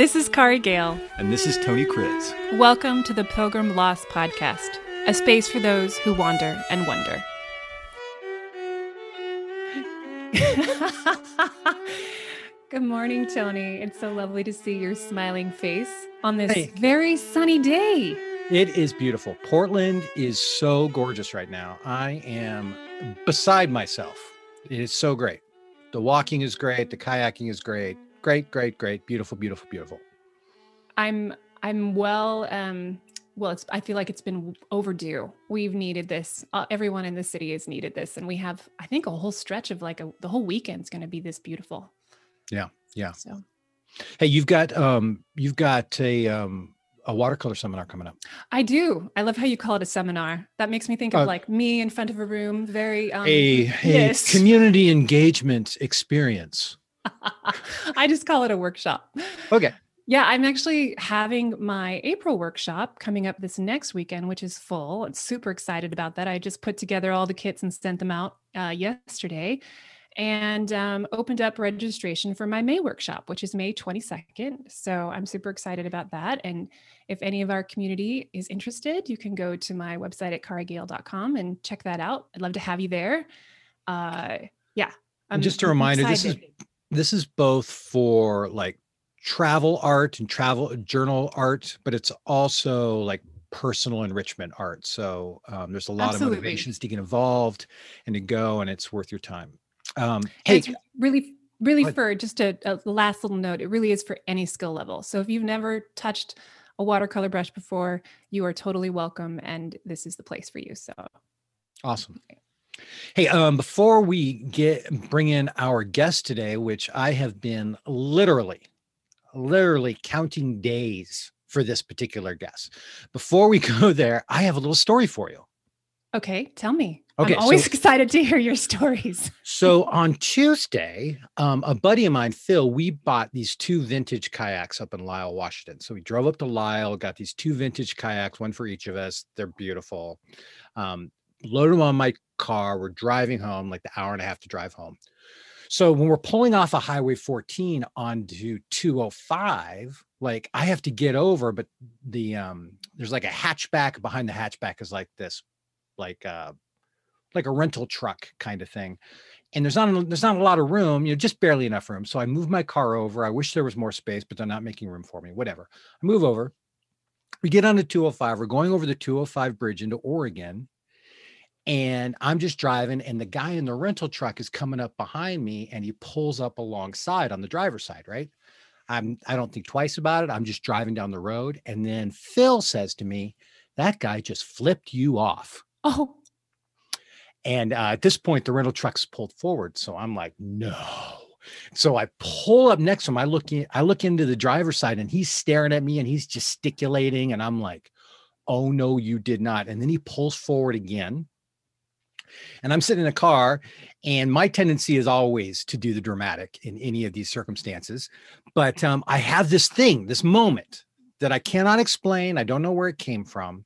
This is Kari Gale. And this is Tony Kriz. Welcome to the Pilgrim Lost Podcast, a space for those who wander and wonder. Good morning, Tony. It's so lovely to see your smiling face on this Hey. very sunny day. It is beautiful. Portland is so gorgeous right now. I am beside myself. It is so great. The walking is great. The kayaking is great. Great, great, great. Beautiful, beautiful, beautiful. I'm I'm well um well it's I feel like it's been overdue. We've needed this. Uh, everyone in the city has needed this and we have I think a whole stretch of like a the whole weekend's going to be this beautiful. Yeah, yeah. So Hey, you've got um you've got a um a watercolor seminar coming up. I do. I love how you call it a seminar. That makes me think of Uh, like me in front of a room, very um a a yes. community engagement experience. I just call it a workshop. Okay. Yeah, I'm actually having my April workshop coming up this next weekend, which is full. I'm super excited about that. I just put together all the kits and sent them out uh, yesterday and um, opened up registration for my May workshop, which is May 22nd. So I'm super excited about that. And if any of our community is interested, you can go to my website at carigale.com and check that out. I'd love to have you there. Uh, yeah. And just a reminder, this is- excited. This is both for like travel art and travel journal art, but it's also like personal enrichment art. So um, there's a lot Absolutely. of motivations to get involved and to go, and it's worth your time. Um, hey, it's really, really for just a, a last little note, it really is for any skill level. So if you've never touched a watercolor brush before, you are totally welcome, and this is the place for you. So awesome. Hey, um, before we get bring in our guest today, which I have been literally, literally counting days for this particular guest. Before we go there, I have a little story for you. okay, tell me. Okay, I'm always so- excited to hear your stories. So on Tuesday, um, a buddy of mine, Phil, we bought these two vintage kayaks up in Lyle, Washington. So we drove up to Lyle, got these two vintage kayaks, one for each of us. They're beautiful. Um, loaded them on my car. We're driving home, like the hour and a half to drive home. So when we're pulling off a Highway 14 onto 205, like I have to get over, but the um, there's like a hatchback behind the hatchback is like this, like uh, like a rental truck kind of thing and there's not there's not a lot of room you know just barely enough room so i move my car over i wish there was more space but they're not making room for me whatever i move over we get onto 205 we're going over the 205 bridge into oregon and i'm just driving and the guy in the rental truck is coming up behind me and he pulls up alongside on the driver's side right i'm i don't think twice about it i'm just driving down the road and then phil says to me that guy just flipped you off Oh, and uh, at this point, the rental truck's pulled forward. So I'm like, no. So I pull up next to him. I look in, I look into the driver's side and he's staring at me and he's gesticulating. And I'm like, oh no, you did not. And then he pulls forward again. And I'm sitting in a car, and my tendency is always to do the dramatic in any of these circumstances. But um, I have this thing, this moment that I cannot explain. I don't know where it came from,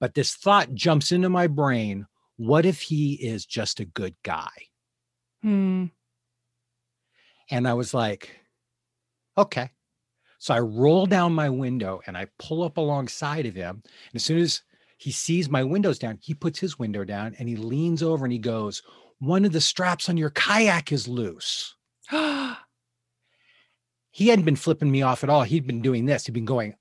but this thought jumps into my brain what if he is just a good guy? hmm. And I was like, okay. So I roll down my window and I pull up alongside of him. And as soon as he sees my windows down, he puts his window down and he leans over and he goes, One of the straps on your kayak is loose. He hadn't been flipping me off at all. He'd been doing this. He'd been going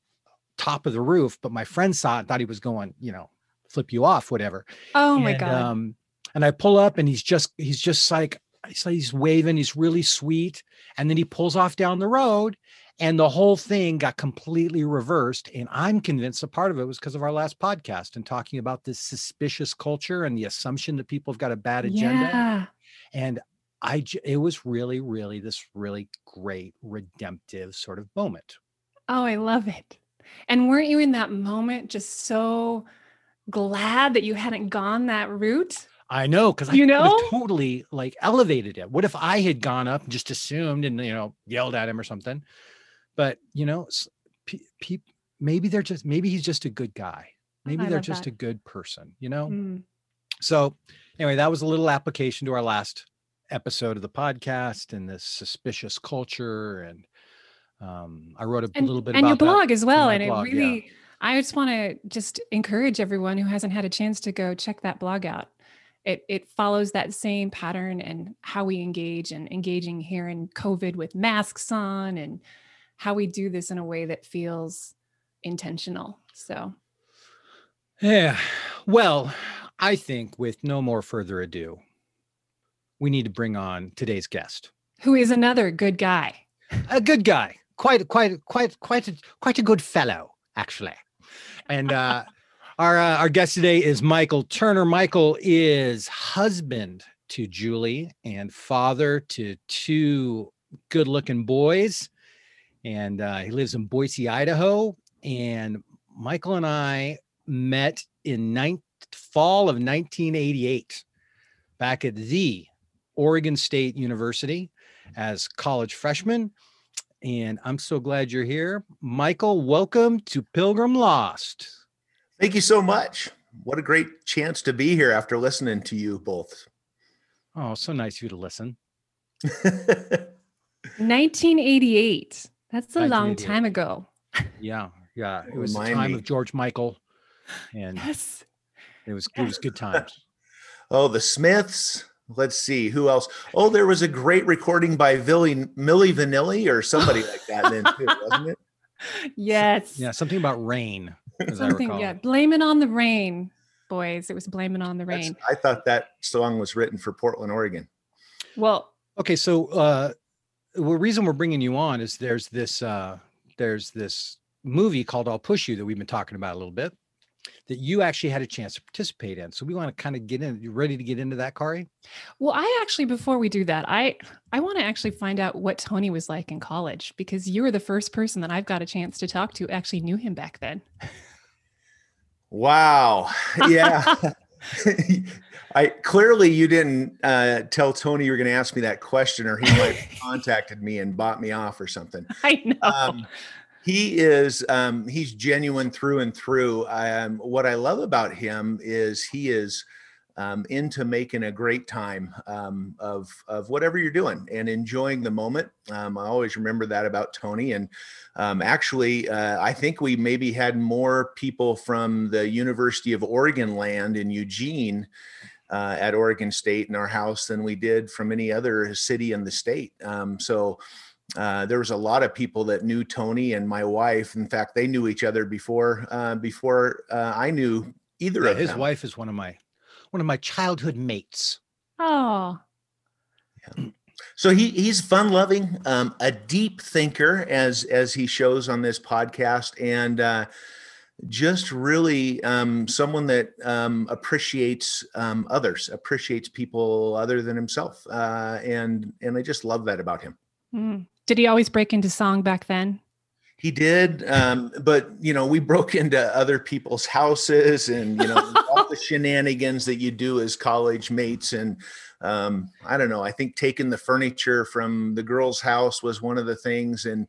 top of the roof, but my friend saw it, thought he was going, you know, flip you off, whatever. oh my god. Um, and I pull up and he's just he's just like- he's waving, he's really sweet, and then he pulls off down the road, and the whole thing got completely reversed. And I'm convinced a part of it was because of our last podcast and talking about this suspicious culture and the assumption that people have got a bad agenda. yeah. And I, it was really, really this really great redemptive sort of moment. Oh, I love it. And weren't you in that moment just so glad that you hadn't gone that route? I know because I You could know? totally like elevated it. What if I had gone up and just assumed and you know yelled at him or something? But you know, pe- pe- maybe they're just maybe he's just a good guy. Maybe I they're just that. a good person. You know. Mm. So anyway, that was a little application to our last episode of the podcast and this suspicious culture and Um, I wrote a and, little bit and about your blog as well. And blog, it yeah. really, I just want to just encourage everyone who hasn't had a chance to go check that blog out. It it follows that same pattern and how we engage and engaging here in COVID with masks on and how we do this in a way that feels intentional. So Yeah. Well, I think with no more further ado, we need to bring on today's guest. who is another good guy? A good guy, quite, quite, quite, quite, a, quite a good fellow, actually. And uh, our uh, our guest today is Michael Turner. Michael is husband to Julie and father to two good-looking boys, and uh, he lives in Boise, Idaho. And Michael and I met in nine, fall of 1988 back at the Oregon State University as college freshmen. And I'm so glad you're here. Michael, welcome to Pilgrim Lost. Thank you so much. What a great chance to be here after listening to you both. Oh, so nice of you to listen. 1988. That's a long time ago. Yeah, yeah. It was the time me. of George Michael, and Yes. it was it was good times. oh, the Smiths. Let's see who else. Oh, there was a great recording by Billy, Milli Vanilli or somebody like that then too, wasn't it? Yes. Yeah, something about rain. As Something, recall. yeah. Blame it on the rain, boys. It was blaming on the That's- rain. I thought that song was written for Portland, Oregon. Well, Okay, so uh, the reason we're bringing you on is there's this uh, there's this movie called "I'll Push You" that we've been talking about a little bit that you actually had a chance to participate in. So we want to kind of get in. You ready to get into that, Kari? well, I actually before we do that, I I want to actually find out what Tony was like in college because you were the first person that I've got a chance to talk to actually knew him back then. Wow. Yeah. I clearly you didn't uh, tell Tony you were going to ask me that question, or he might have contacted me and bought me off or something. I know. um, he is um, he's genuine through and through. Um, what I love about him is he is um, into making a great time um, of of whatever you're doing and enjoying the moment. Um, I always remember that about Tony. And um, actually, uh, I think we maybe had more people from the University of Oregon land in Eugene. Uh, at Oregon State in our house than we did from any other city in the state. Um, so uh, there was a lot of people that knew Tony and my wife. In fact, they knew each other before uh, before uh, I knew either Yeah, of his them. wife is one of my one of my childhood mates. oh, So he he's fun loving, um, a deep thinker, as as he shows on this podcast, and uh, just really um, someone that um, appreciates um, others, appreciates people other than himself, uh, and and I just love that about him. Mm. did he always break into song back then? He did, um, but you know, we broke into other people's houses, and you know, all the shenanigans that you do as college mates. And um, I don't know. I think taking the furniture from the girl's house was one of the things. And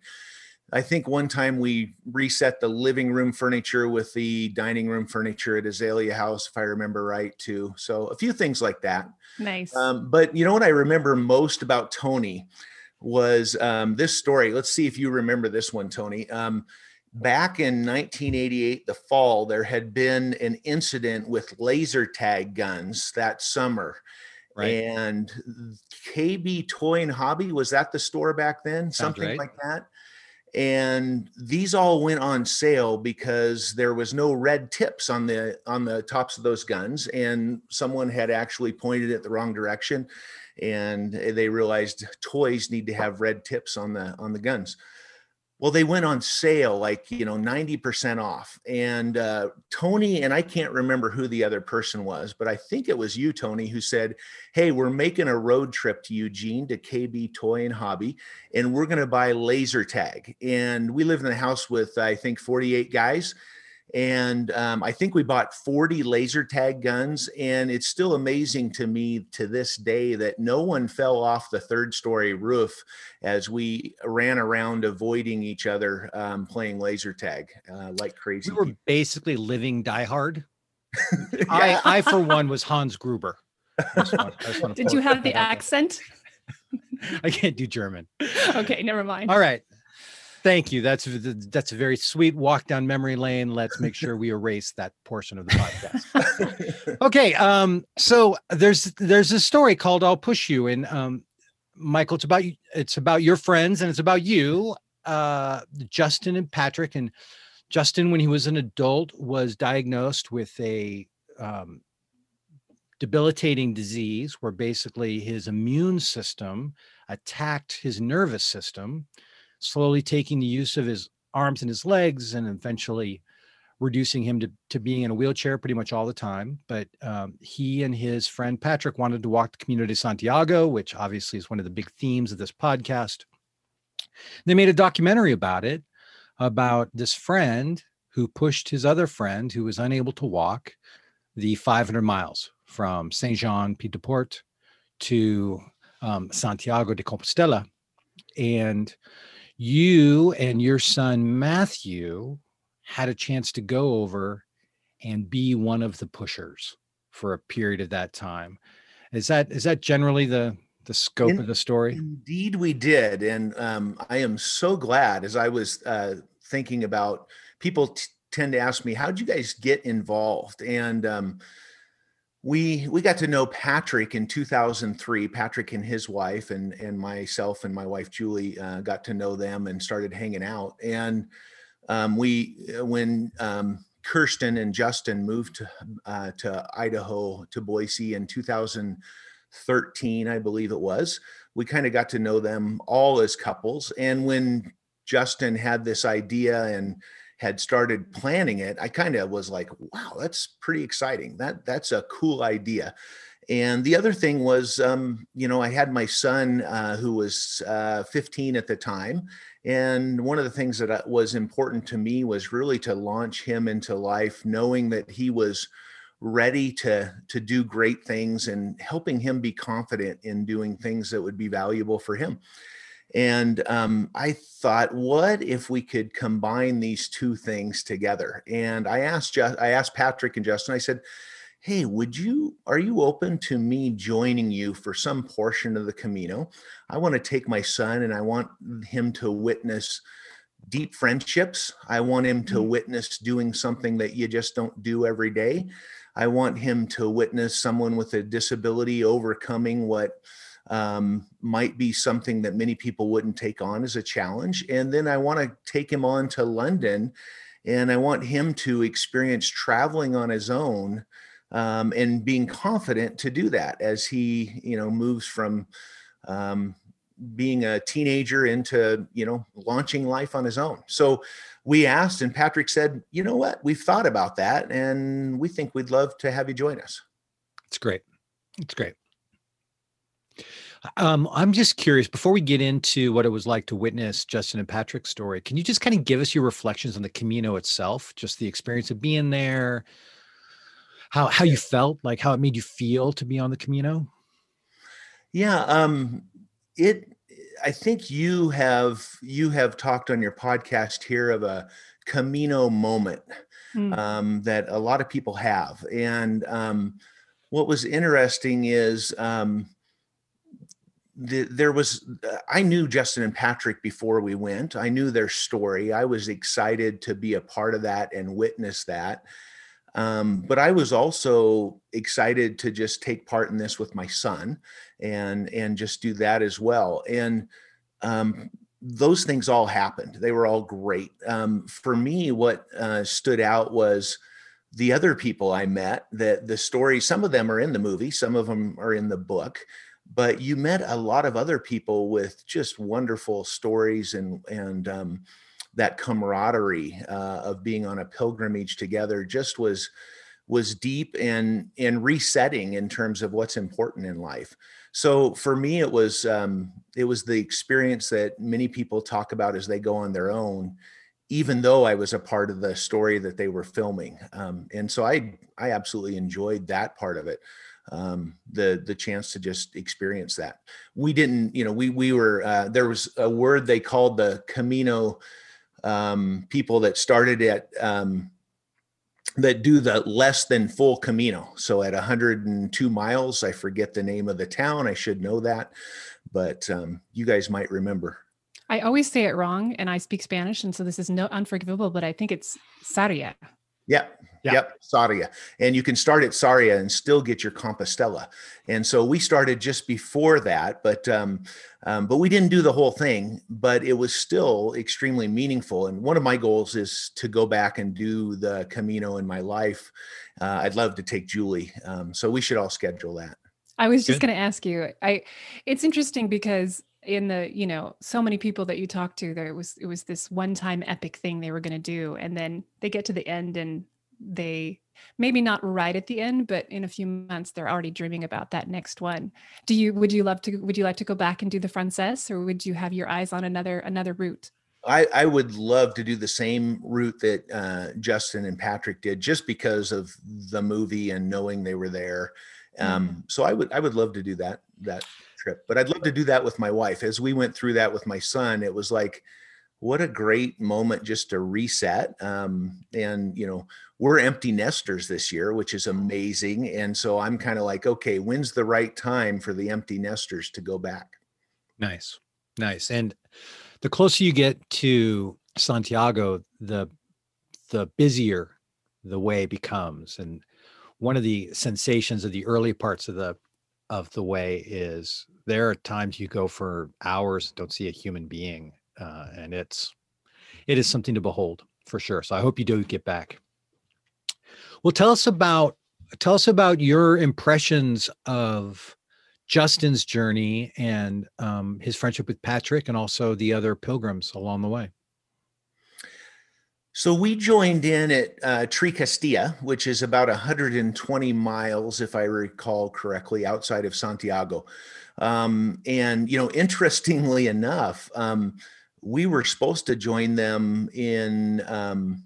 I think one time we reset the living room furniture with the dining room furniture at Azalea House, if I remember right, too. So a few things like that. Nice. Um, but you know what I remember most about Tony was um, this story. Let's see if you remember this one, Tony. Um, back in 1988, the fall, there had been an incident with laser tag guns that summer. Right. And KB Toy and Hobby was that the store back then? Sounds Something right. like that. And these all went on sale because there was no red tips on the on the tops of those guns, and someone had actually pointed it the wrong direction, and they realized toys need to have red tips on the on the guns. Well, they went on sale like you know 90% off. And uh, Tony, and I can't remember who the other person was, but I think it was you, Tony, who said, Hey, we're making a road trip to Eugene to KB Toy and Hobby, and we're going to buy laser tag. And we live in a house with, I think, 48 guys. And um, I think we bought 40 laser tag guns. And it's still amazing to me to this day that no one fell off the third story roof as we ran around avoiding each other um, playing laser tag uh, like crazy. We were people. basically living Die Hard. Yeah. I, I for one was Hans Gruber. I just want- I just want to Did you have the accent? I can't do German. okay, never mind. All right. Thank you. That's that's a very sweet walk down memory lane. Let's make sure we erase that portion of the podcast. okay. Um, so there's there's a story called "I'll Push You," and um, Michael, it's about it's about your friends and it's about you, uh, Justin and Patrick. And Justin, when he was an adult, was diagnosed with a um, debilitating disease where basically his immune system attacked his nervous system, slowly taking the use of his arms and his legs and eventually reducing him to, to being in a wheelchair pretty much all the time. But um, he and his friend Patrick wanted to walk the de Santiago, which obviously is one of the big themes of this podcast. They made a documentary about it, about this friend who pushed his other friend who was unable to walk the 500 miles from Saint Jean Pied de Port to um, Santiago de Compostela. And you and your son Matthew had a chance to go over and be one of the pushers for a period of that time. Is that is that generally the the scope In, of the story? Indeed, we did, and um, I am so glad. As I was uh, thinking about, people t- tend to ask me, "How did you guys get involved?" And um, we we got to know Patrick in 2003. Patrick and his wife, and and myself and my wife Julie uh, got to know them and started hanging out. And um, we uh, when um, Kirsten and Justin moved to uh, to Idaho to Boise in 2013, I believe it was. We kind of got to know them all as couples, and when Justin had this idea and had started planning it, I kind of was like, "Wow, that's pretty exciting. That that's a cool idea." And the other thing was, um, you know, I had my son uh, who was uh, 15 at the time, and one of the things that uh, was important to me was really to launch him into life, knowing that he was ready to to do great things and helping him be confident in doing things that would be valuable for him. And um, I thought, what if we could combine these two things together? And I asked just I asked Patrick and Justin. I said, hey, would you, are you open to me joining you for some portion of the Camino? I want to take my son and I want him to witness deep friendships. I want him to mm-hmm. witness doing something that you just don't do every day. I want him to witness someone with a disability overcoming what um, might be something that many people wouldn't take on as a challenge. And then I want to take him on to London and I want him to experience traveling on his own um, and being confident to do that as he you know moves from um, being a teenager into you know launching life on his own. So we asked and patrick said you know what? We've thought about that and we think we'd love to have you join us. It's great. It's great um, I'm just curious before we get into what it was like to witness Justin and Patrick's story. Can you just kind of give us your reflections on the Camino itself, just the experience of being there, how how you felt, like how it made you feel to be on the Camino? Yeah, um, it. I think you have you have talked on your podcast here of a Camino moment mm. um, that a lot of people have, and um, what was interesting is um, the, there was i knew justin and patrick before we went i knew their story i was excited to be a part of that and witness that um, but I was also excited to just take part in this with my son and and just do that as well. And um, those things all happened. They were all great. Um, for me, what uh, stood out was the other people I met. That the story some of them are in the movie, some of them are in the book. But you met a lot of other people with just wonderful stories and and um, that camaraderie uh, of being on a pilgrimage together just was was deep and and resetting in terms of what's important in life. So for me, it was um, it was the experience that many people talk about as they go on their own, even though I was a part of the story that they were filming. Um, and so I I absolutely enjoyed that part of it. Um, the the chance to just experience that. We didn't, you know, we we were uh, there was a word they called the Camino um, people that started at um, that do the less than full Camino. So at 102 miles, I forget the name of the town. I should know that, but um, you guys might remember. I always say it wrong and I speak Spanish. And so this is no unforgivable, but I think it's Sarria. Yep. Yeah. Yep. Sarria. And you can start at Sarria and still get your Compostela. And so we started just before that, but um, um, but we didn't do the whole thing, but it was still extremely meaningful. And one of my goals is to go back and do the Camino in my life. Uh, I'd love to take Julie. Um, so we should all schedule that. I was just going to ask you. I it's interesting because in the you know so many people that you talk to there was it was this one time epic thing they were going to do and then they get to the end and they maybe not right at the end but in a few months they're already dreaming about that next one do you would you love to would you like to go back and do the Francés or would you have your eyes on another another route I, I would love to do the same route that uh, Justin and Patrick did, just because of the movie and knowing they were there. Um, So I would I would love to do that that trip, but I'd love to do that with my wife. As we went through that with my son, it was like, what a great moment just to reset. Um, and you know, we're empty nesters this year, which is amazing. And so I'm kind of like, okay, when's the right time for the empty nesters to go back? Nice. Nice. And the closer you get to Santiago, the the busier the way becomes. And one of the sensations of the early parts of the of the way is there are times you go for hours, don't see a human being. Uh, and it's it is something to behold for sure. So I hope you do get back. Well, tell us about tell us about your impressions of Justin's journey and um, his friendship with Patrick and also the other pilgrims along the way. So we joined in at uh, Castilla, which is about 120 miles, if I recall correctly, outside of Santiago. Um, and you know, interestingly enough, um, we were supposed to join them in um,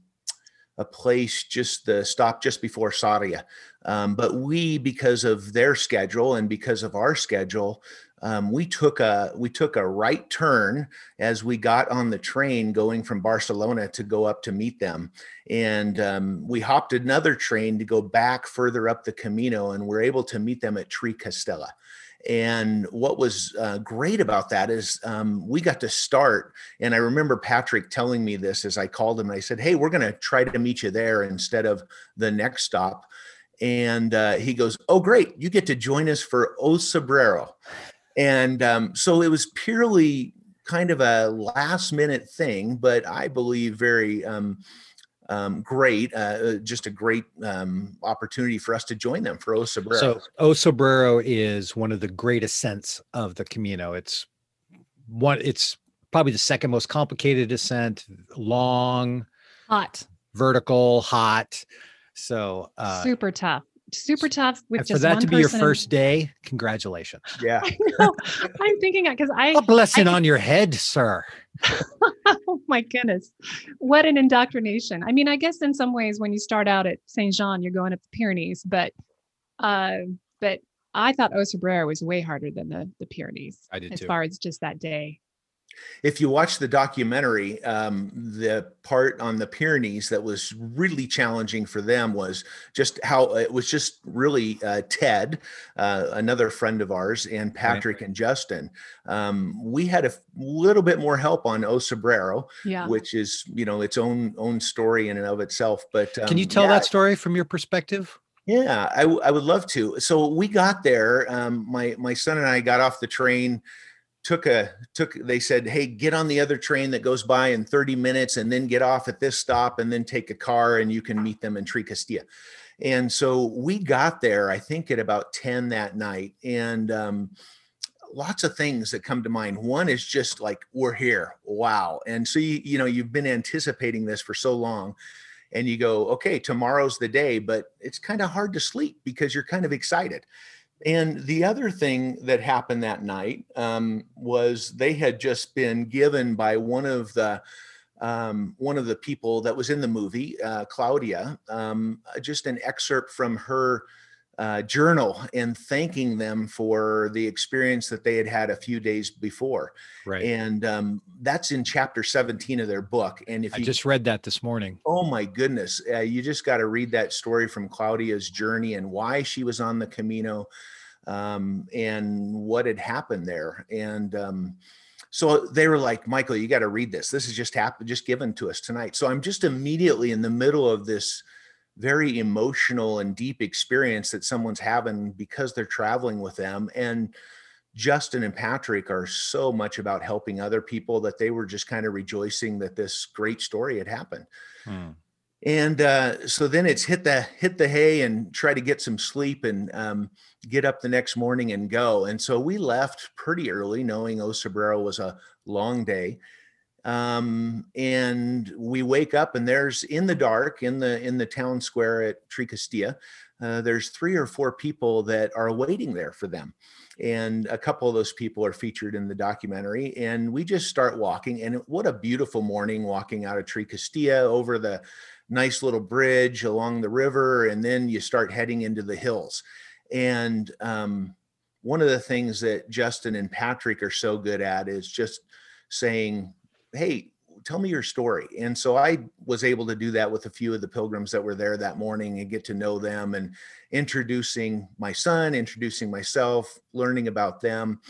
a place just the stop just before Sarria. Um, but we, because of their schedule and because of our schedule, um, we took a we took a right turn as we got on the train going from Barcelona to go up to meet them, and um, we hopped another train to go back further up the Camino, and we're able to meet them at Triacastela. And what was uh, great about that is um, we got to start. And I remember Patrick telling me this as I called him I said, Hey, we're going to try to meet you there instead of the next stop. And uh, he goes, Oh, great. You get to join us for O Cebreiro. And um, so it was purely kind of a last minute thing, but I believe very um, um, great, uh, just a great um, opportunity for us to join them for O Cebreiro. So O Cebreiro is one of the greatest ascents of the Camino. It's one. It's probably the second most complicated ascent. Long, hot vertical, hot. So uh, super tough super tough with and just for that one to be your first day, congratulations. yeah. I know. I'm thinking because I A blessing on your head, sir. oh my goodness what an indoctrination i mean i guess in some ways when you start out at saint jean you're going up the pyrenees but uh but i thought O Cebreiro was way harder than the the pyrenees I did as too. far as just that day if you watch the documentary, um, the part on the Pyrenees that was really challenging for them was just how it was just really uh, Ted, uh, another friend of ours, and Patrick and Justin. Um, we had a little bit more help on O Cebreiro, yeah which is you know its own own story in and of itself. But um, Can you tell yeah, that story from your perspective? Yeah, I, w- I would love to. So we got there. Um, my my son and I got off the train. Took a took. They said, "Hey, get on the other train that goes by in 30 minutes, and then get off at this stop, and then take a car, and you can meet them in Triacastela." And so we got there. I think at about 10 that night, and um, lots of things that come to mind. One is just like we're here, wow! And so you you know you've been anticipating this for so long and you go, okay, tomorrow's the day, but it's kind of hard to sleep because you're kind of excited. And the other thing that happened that night um, was they had just been given by one of the um, one of the people that was in the movie, uh, Claudia, um, just an excerpt from her uh, journal and thanking them for the experience that they had had a few days before. Right. And um, that's in chapter 17 of their book. And if I you just read that this morning. Oh my goodness. Uh, you just got to read that story from Claudia's journey and why she was on the Camino um, and what had happened there. And um, so they were like, Michael, you got to read this. This is just happened, just given to us tonight. So I'm just immediately in the middle of this very emotional and deep experience that someone's having because they're traveling with them. And Justin and Patrick are so much about helping other people that they were just kind of rejoicing that this great story had happened. Hmm. And uh, so then it's hit the hit the hay and try to get some sleep and um, get up the next morning and go. And so we left pretty early, knowing O Cebreiro was a long day. Um, and we wake up and there's in the dark in the in the town square at Triacastela, uh, there's three or four people that are waiting there for them. And a couple of those people are featured in the documentary and we just start walking and what a beautiful morning walking out of Triacastela over the nice little bridge along the river and then you start heading into the hills. And um, one of the things that justin and patrick are so good at is just saying hey tell me your story. And so I was able to do that with a few of the pilgrims that were there that morning and get to know them and introducing my son, introducing myself, learning about them,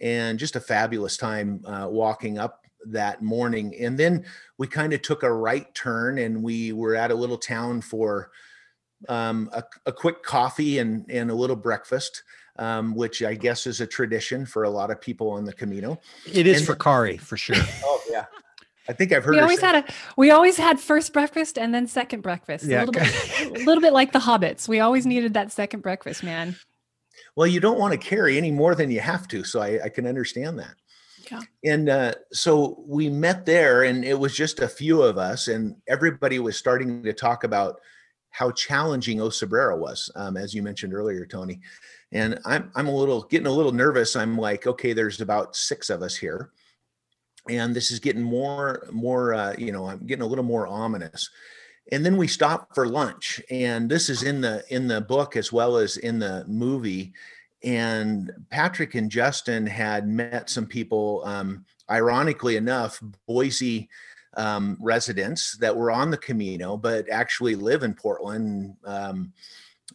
and just a fabulous time uh, walking up that morning. And then we kind of took a right turn and we were at a little town for um, a, a, quick coffee and, and a little breakfast. Um, which I guess is a tradition for a lot of people on the Camino. It is and, for Kari, for sure. oh yeah, I think I've heard. We always say. had a. We always had first breakfast and then second breakfast. Yeah. A little bit, a little bit like the hobbits. We always needed that second breakfast, man. Well, you don't want to carry any more than you have to, so I, I can understand that. Yeah. And uh, so we met there, and it was just a few of us, and everybody was starting to talk about how challenging O Cebreiro was, um, as you mentioned earlier, Tony. And I'm I'm a little getting a little nervous. I'm like, okay, there's about six of us here. And this is getting more more uh, you know i'm getting a little more ominous. And then we stop for lunch. And this is in the in the book as well as in the movie. And patrick and justin had met some people um, ironically enough boise um, residents that were on the camino but actually live in portland um,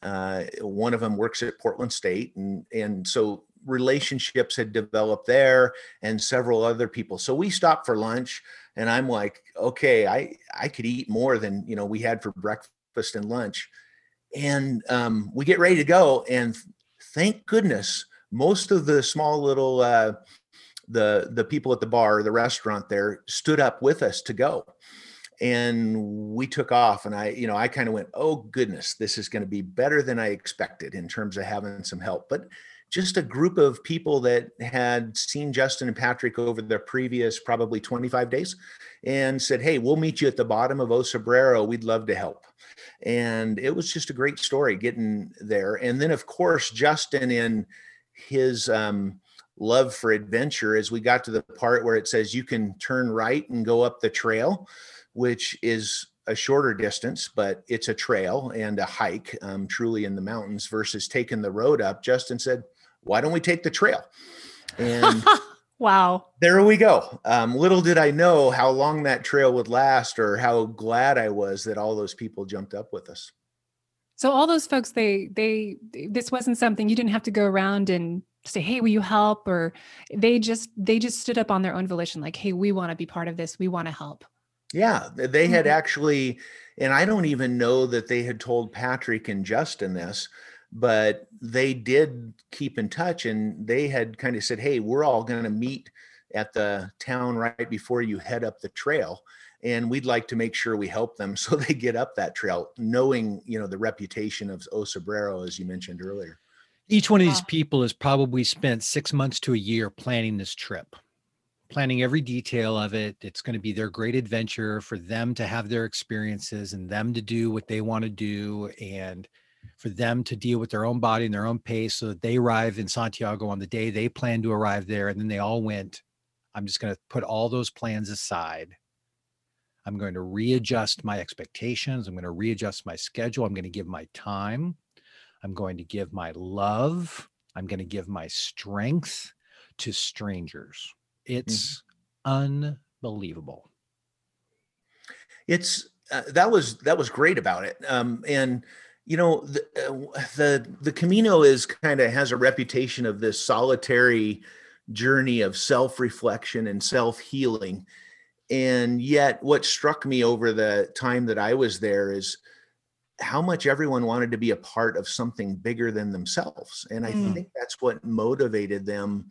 uh, one of them works at portland state and and so relationships had developed there and several other people. So we stopped for lunch and I'm like, okay, I, I could eat more than, you know, we had for breakfast and lunch. And um, we get ready to go. And thank goodness, most of the small little, uh, the, the people at the bar, the restaurant there stood up with us to go and we took off and i you know i kind of went oh goodness this is going to be better than i expected in terms of having some help but just a group of people that had seen Justin and Patrick over the previous probably 25 days and said, Hey, we'll meet you at the bottom of O Cebreiro. We'd love to help. And it was just a great story getting there. And then, of course, Justin, in his um, love for adventure, as we got to the part where it says you can turn right and go up the trail, which is a shorter distance, but it's a trail and a hike, um, truly in the mountains, versus taking the road up. Justin said, why don't we take the trail? And wow, there we go. Um, little did I know how long that trail would last or how glad I was that all those people jumped up with us. So all those folks, they, they, this wasn't something you didn't have to go around and say, Hey, will you help? Or they just, they just stood up on their own volition. Like, Hey, we want to be part of this. We want to help. Yeah. They had mm-hmm. actually, and I don't even know that they had told Patrick and Justin this, but they did keep in touch and they had kind of said hey we're all going to meet at the town right before you head up the trail and we'd like to make sure we help them so they get up that trail knowing you know the reputation of O Cebreiro as you mentioned earlier each one of these people has probably spent six months to a year planning this trip planning every detail of it it's going to be their great adventure for them to have their experiences and them to do what they want to do and for them to deal with their own body and their own pace so that they arrive in Santiago on the day they plan to arrive there. And then they all went, I'm just going to put all those plans aside. I'm going to readjust my expectations. I'm going to readjust my schedule. I'm going to give my time. I'm going to give my love. I'm going to give my strength to strangers. It's mm-hmm. unbelievable. It's uh, that was that was great about it. Um, and you know the uh, the, the camino is kind of has a reputation of this solitary journey of self-reflection and self-healing and yet what struck me over the time that i was there is how much everyone wanted to be a part of something bigger than themselves and i mm. think that's what motivated them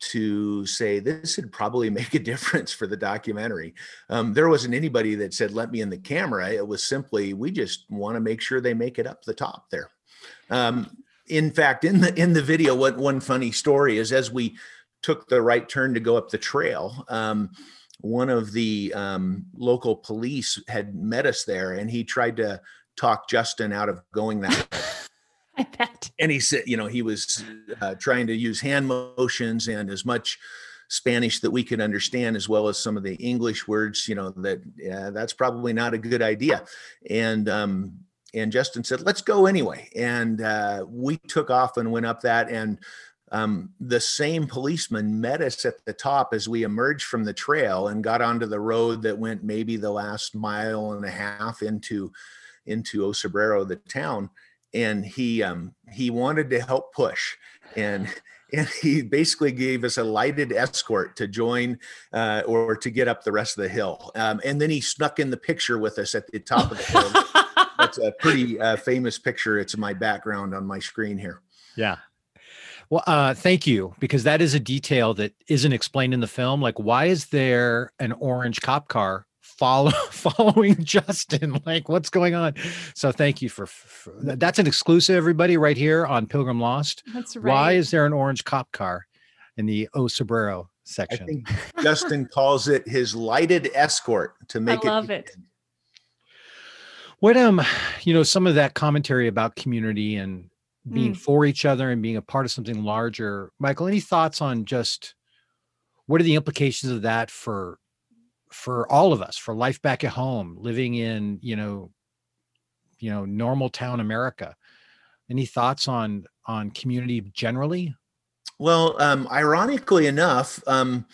to say this would probably make a difference for the documentary. Um, there wasn't anybody that said, let me in the camera. It was simply, we just want to make sure they make it up the top there. Um, in fact, in the in the video, what one funny story is as we took the right turn to go up the trail, um, one of the um, local police had met us there, and he tried to talk Justin out of going that way. I bet. And he said, you know, he was uh, trying to use hand motions and as much Spanish that we could understand, as well as some of the English words, you know, that that's probably not a good idea. And um, and Justin said, let's go anyway. And uh, we took off and went up that. And um, the same policeman met us at the top as we emerged from the trail and got onto the road that went maybe the last mile and a half into into O Cebreiro, the town and he um, he wanted to help push and and he basically gave us a lighted escort to join uh, or to get up the rest of the hill. Um, and then he snuck in the picture with us at the top of the hill. That's a pretty uh, famous picture. It's my background on my screen here. Yeah. Well, uh, thank you, because that is a detail that isn't explained in the film. Like, why is there an orange cop car follow following Justin. Like, what's going on? So, thank you for, for, that's an exclusive, everybody, right here on Pilgrim Lost. That's right. Why is there an orange cop car in the O Cebreiro section? I think Justin calls it his lighted escort to make I it. love it. What um, you know, some of that commentary about community and being mm. for each other and being a part of something larger. Michael, any thoughts on just what are the implications of that for for all of us for life back at home living in you know you know normal town america. Any thoughts on on community generally? Well um ironically enough um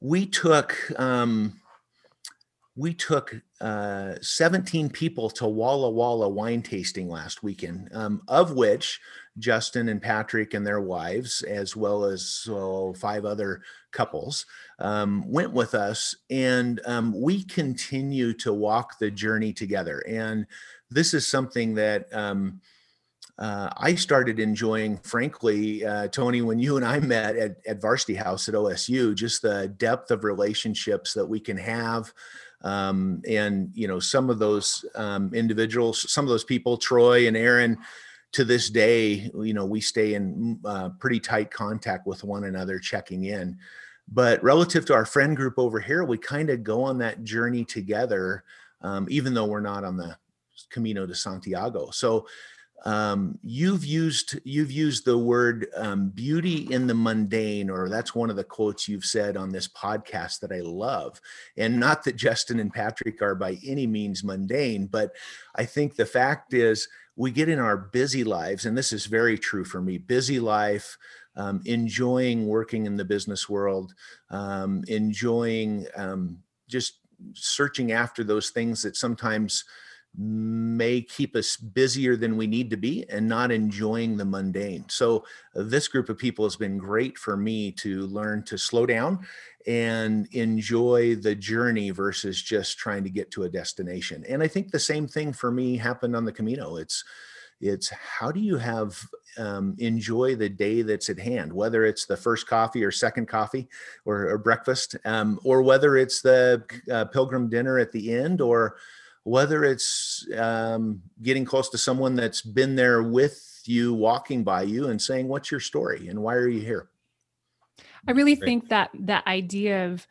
we took um we took uh 17 people to walla walla wine tasting last weekend um of which Justin and Patrick and their wives, as well as so five other couples, um, went with us. And um, we continue to walk the journey together. And this is something that um, uh, I started enjoying, frankly, uh, Tony, when you and I met at, at Varsity House at OSU, just the depth of relationships that we can have. Um, and you know some of those um, individuals some of those people troy and aaron to this day, you know, we stay in uh, pretty tight contact with one another, checking in. But relative to our friend group over here, we kind of go on that journey together, um, even though we're not on the Camino de Santiago. So um, you've used you've used the word um, beauty in the mundane, or that's one of the quotes you've said on this podcast that I love. And not that Justin and Patrick are by any means mundane, but I think the fact is we get in our busy lives, and this is very true for me busy life, um, enjoying working in the business world, um, enjoying um, just searching after those things that sometimes may keep us busier than we need to be and not enjoying the mundane. So, uh, this group of people has been great for me to learn to slow down and enjoy the journey versus just trying to get to a destination. And I think the same thing for me happened on the Camino. It's it's how do you have um, enjoy the day that's at hand, whether it's the first coffee or second coffee or, or breakfast, um, or whether it's the uh, pilgrim dinner at the end, or whether it's um, getting close to someone that's been there with you, walking by you, and saying, "What's your story and why are you here?" I really Great. think that that idea of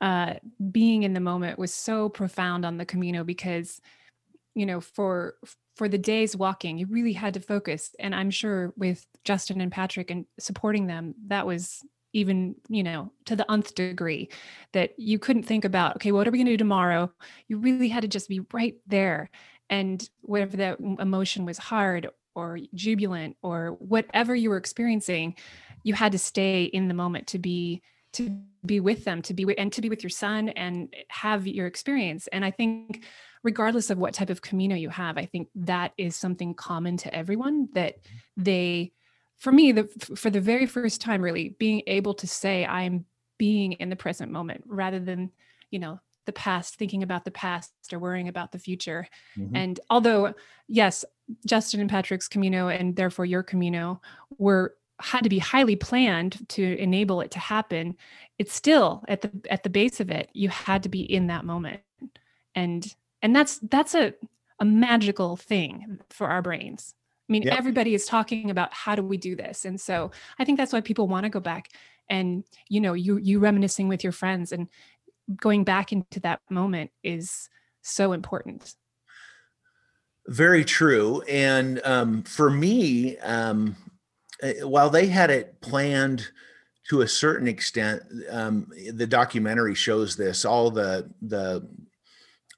uh, being in the moment was so profound on the Camino because, you know, for for the days walking, you really had to focus. And I'm sure with Justin and Patrick and supporting them, that was even you know to the nth degree that you couldn't think about okay what are we going to do tomorrow you really had to just be right there and whatever that emotion was hard or jubilant or whatever you were experiencing you had to stay in the moment to be to be with them to be with, and to be with your son and have your experience and i think regardless of what type of camino you have i think that is something common to everyone that they for me, the for the very first time, really being able to say I'm being in the present moment rather than, you know, the past, thinking about the past or worrying about the future. Mm-hmm. And although, yes, Justin and Patrick's Camino and therefore your Camino were had to be highly planned to enable it to happen, it's still at the at the base of it, you had to be in that moment. And and that's that's a a magical thing for our brains. I mean, yep. everybody is talking about how do we do this. And so I think that's why people want to go back and you know, you you reminiscing with your friends and going back into that moment is so important. Very true. And um, for me, um, while they had it planned to a certain extent, um, the documentary shows this all the the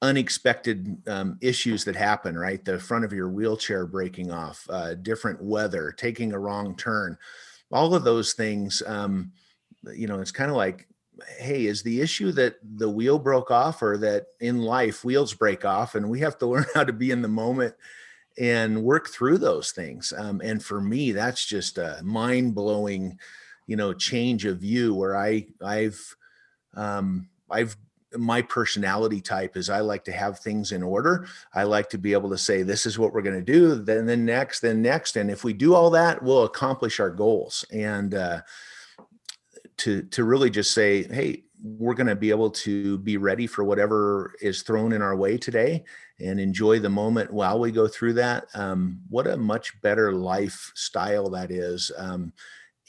unexpected um, issues that happen. Right, the front of your wheelchair breaking off, uh, different weather, taking a wrong turn, all of those things. Um, you know, it's kind of like hey, is the issue that the wheel broke off or that in life wheels break off? And we have to learn how to be in the moment and work through those things. Um, and for me, that's just a mind blowing, you know, change of view where I, I've, um, I've, my personality type is I like to have things in order. I like to be able to say, this is what we're going to do, then, then next, then next. And if we do all that, we'll accomplish our goals. And, uh, to to really just say hey we're going to be able to be ready for whatever is thrown in our way today and enjoy the moment while we go through that. Um, what a much better lifestyle that is um,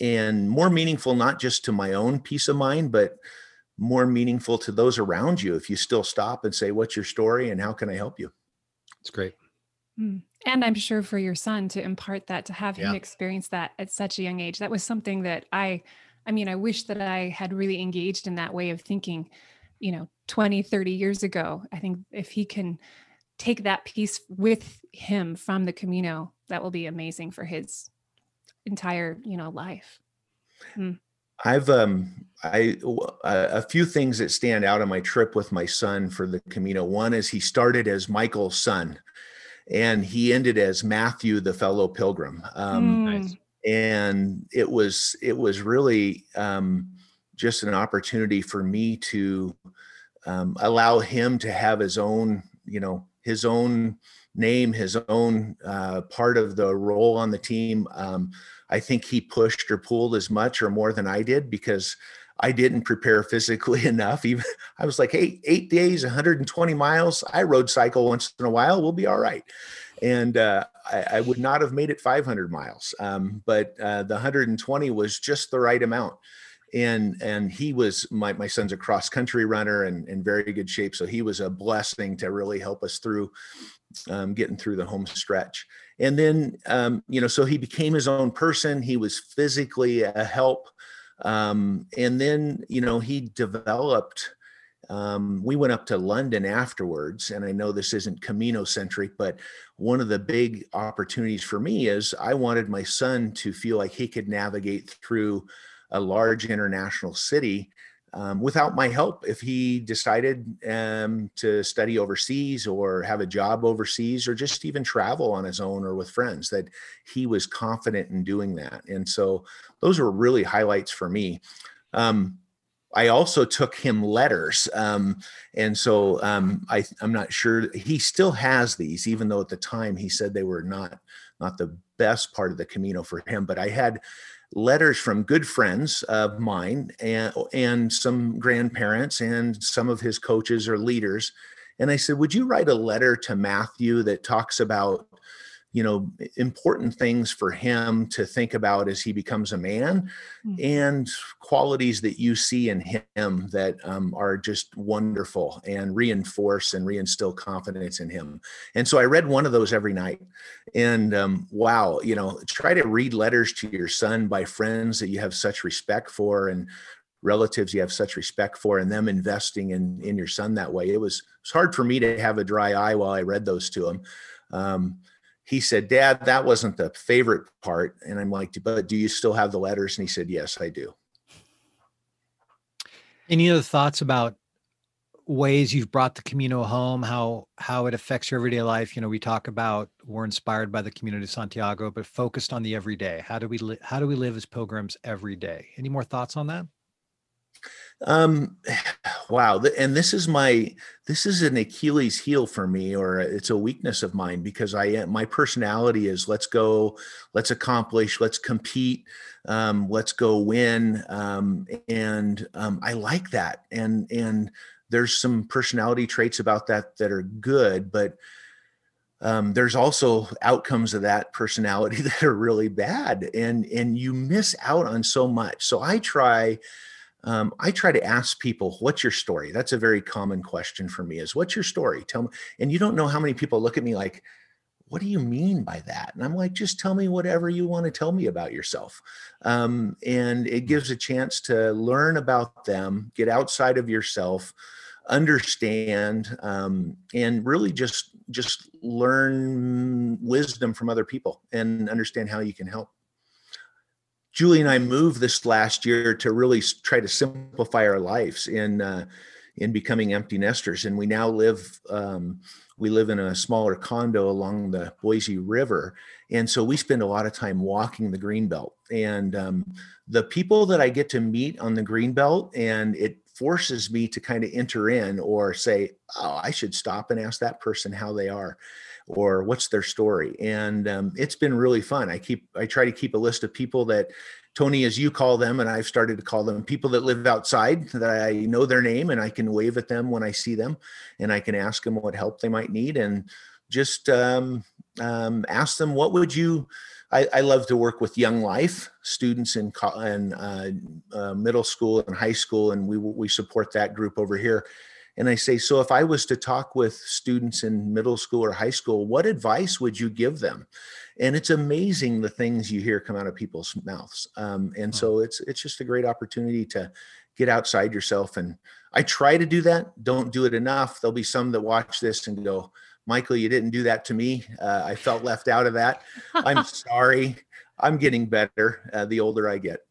and more meaningful not just to my own peace of mind but more meaningful to those around you. If you still stop and say what's your story and how can i help you? It's great. Mm. and i'm sure for your son to impart that to have him experience that at such a young age. That was something that i I mean, I wish that I had really engaged in that way of thinking, you know, 20, 30 years ago. I think if he can take that piece with him from the Camino, that will be amazing for his entire, you know, life. Hmm. I've um I a few things that stand out on my trip with my son for the Camino. One is he started as Michael's son, and he ended as Matthew, the fellow pilgrim. Um, mm. And it was it was really um, just an opportunity for me to um, allow him to have his own you know his own name his own uh, part of the role on the team. Um, i think he pushed or pulled as much or more than i did because i didn't prepare physically enough. Even i was like hey eight days 120 miles. I road cycle once in a while. We'll be all right. And uh, I, I, would not have made it 500 miles, um, but uh, the 120 was just the right amount. And and he was my my son's a cross country runner and in very good shape, so he was a blessing to really help us through um, getting through the home stretch. And then um, you know, so he became his own person. He was physically a help, um, and then you know he developed um, we went up to London afterwards, and I know this isn't Camino centric, but one of the big opportunities for me is I wanted my son to feel like he could navigate through a large international city um, without my help. If he decided um, to study overseas or have a job overseas or just even travel on his own or with friends that he was confident in doing that. And so those were really highlights for me. Um, I also took him letters. Um, and so um, I, I'm not sure he still has these, even though at the time he said they were not, not the best part of the Camino for him. But I had letters from good friends of mine and, and some grandparents and some of his coaches or leaders. And I said, Would you write a letter to Matthew that talks about you know important things for him to think about as he becomes a man mm-hmm. and qualities that you see in him that um, are just wonderful and reinforce and reinstill confidence in him. And so i read one of those every night and um, wow you know try to read letters to your son by friends that you have such respect for and relatives you have such respect for and them investing in in your son that way. It was, it was hard for me to have a dry eye while i read those to him. Um, he said, Dad, that wasn't the favorite part. And I'm like, but do you still have the letters? And he said, Yes, I do. Any other thoughts about ways you've brought the Camino home, how how it affects your everyday life. You know, we talk about we're inspired by the Camino de Santiago, but focused on the everyday. How do we li- how do we live as pilgrims every day? Any more thoughts on that? Um, wow. And this is my, this is an Achilles heel for me, or it's a weakness of mine because I am, my personality is let's go, let's accomplish, let's compete, um, let's go win. Um, and um, I like that. And, and there's some personality traits about that that are good, but um, there's also outcomes of that personality that are really bad and and you miss out on so much so i try um, I try to ask people, what's your story? That's a very common question for me is what's your story? Tell me. And you don't know how many people look at me like, what do you mean by that? And I'm like, just tell me whatever you want to tell me about yourself. Um, and it gives a chance to learn about them, get outside of yourself, understand, um, and really just just learn wisdom from other people and understand how you can help. Julie and I moved this last year to really try to simplify our lives in uh, in becoming empty nesters, and we now live um, we live in a smaller condo along the Boise River, and so we spend a lot of time walking the greenbelt. And um, the people that I get to meet on the greenbelt, and it forces me to kind of enter in or say, "Oh, I should stop and ask that person how they are." Or what's their story and um, it's been really fun. I keep i try to keep a list of people that tony as you call them and i've started to call them people that live outside that i know their name and i can wave at them when i see them and i can ask them what help they might need and just um, um, ask them what would you I, I, love to work with young life students in, in uh, uh, middle school and high school and we, we support that group over here and I say, so if I was to talk with students in middle school or high school, what advice would you give them? And it's amazing the things you hear come out of people's mouths. Um, and hmm. so it's it's just a great opportunity to get outside yourself. And I try to do that. Don't do it enough. There'll be some that watch this and go, Michael, you didn't do that to me. Uh, I felt left out of that. I'm sorry. I'm getting better uh, the older I get.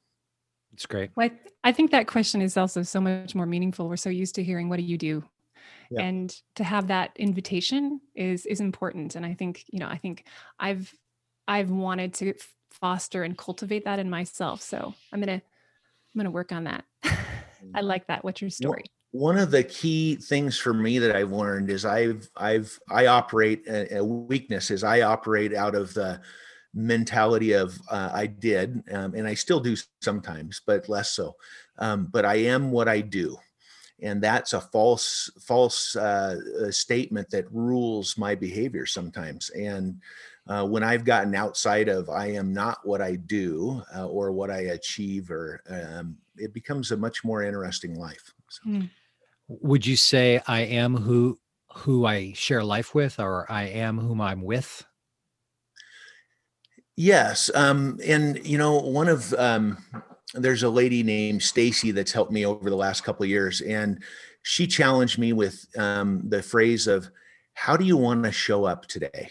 It's great. Well, I, I think that question is also so much more meaningful. We're so used to hearing, "What do you do?" Yeah. and to have that invitation is is important. And I think you know, I think I've I've wanted to foster and cultivate that in myself. So I'm gonna I'm gonna work on that. I mm-hmm. like that. What's your story? one of the key things for me that I've learned is I've I've I operate a, a weakness is I operate out of the mentality of uh, I did, um, and I still do sometimes, but less so. Um, but I am what I do, and that's a false false uh, uh, statement that rules my behavior sometimes. And uh, when I've gotten outside of I am not what I do uh, or what I achieve, or um, it becomes a much more interesting life. So. Mm. Would you say I am who who I share life with, or I am whom I'm with? Yes, um, and you know, one of um, there's a lady named Stacy that's helped me over the last couple of years, and she challenged me with um, the phrase of, "How do you want to show up today?"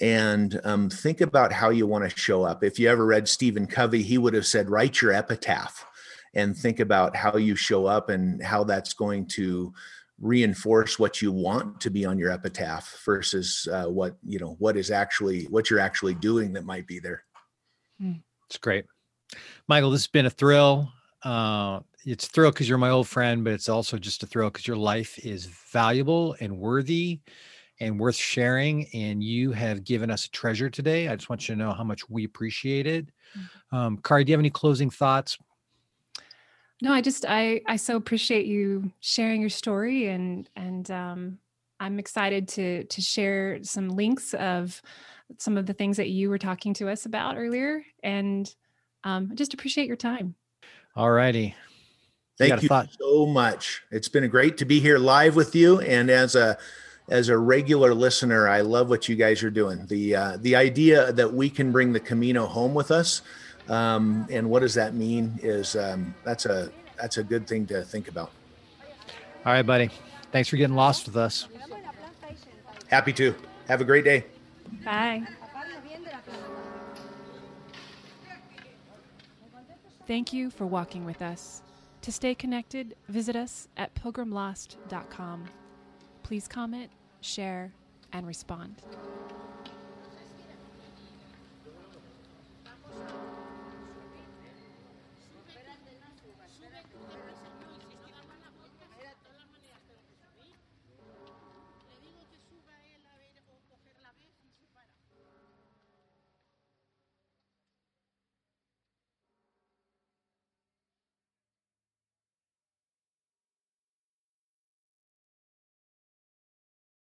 And um, think about how you want to show up. If you ever read Stephen Covey, he would have said, "Write your epitaph," and think about how you show up and how that's going to reinforce what you want to be on your epitaph versus uh, what you know what is actually what you're actually doing that might be there. Hmm. it's great. Michael this has been a thrill. Uh, it's a thrill because you're my old friend but it's also just a thrill because your life is valuable and worthy and worth sharing and you have given us a treasure today. I just want you to know how much we appreciate it. Mm-hmm. um, kari do you have any closing thoughts no, I just I I so appreciate you sharing your story and and um, I'm excited to to share some links of some of the things that you were talking to us about earlier and um, just appreciate your time. All righty. Thank you, you so much. It's been great to be here live with you and as a as a regular listener, I love what you guys are doing. The uh, the idea that we can bring the Camino home with us um, and what does that mean? Is um, that's a that's a good thing to think about. All right, buddy. Thanks for getting lost with us. Happy to. Have a great day. Bye. Thank you for walking with us. To stay connected, visit us at pilgrimlost.com. Please comment, share, and respond.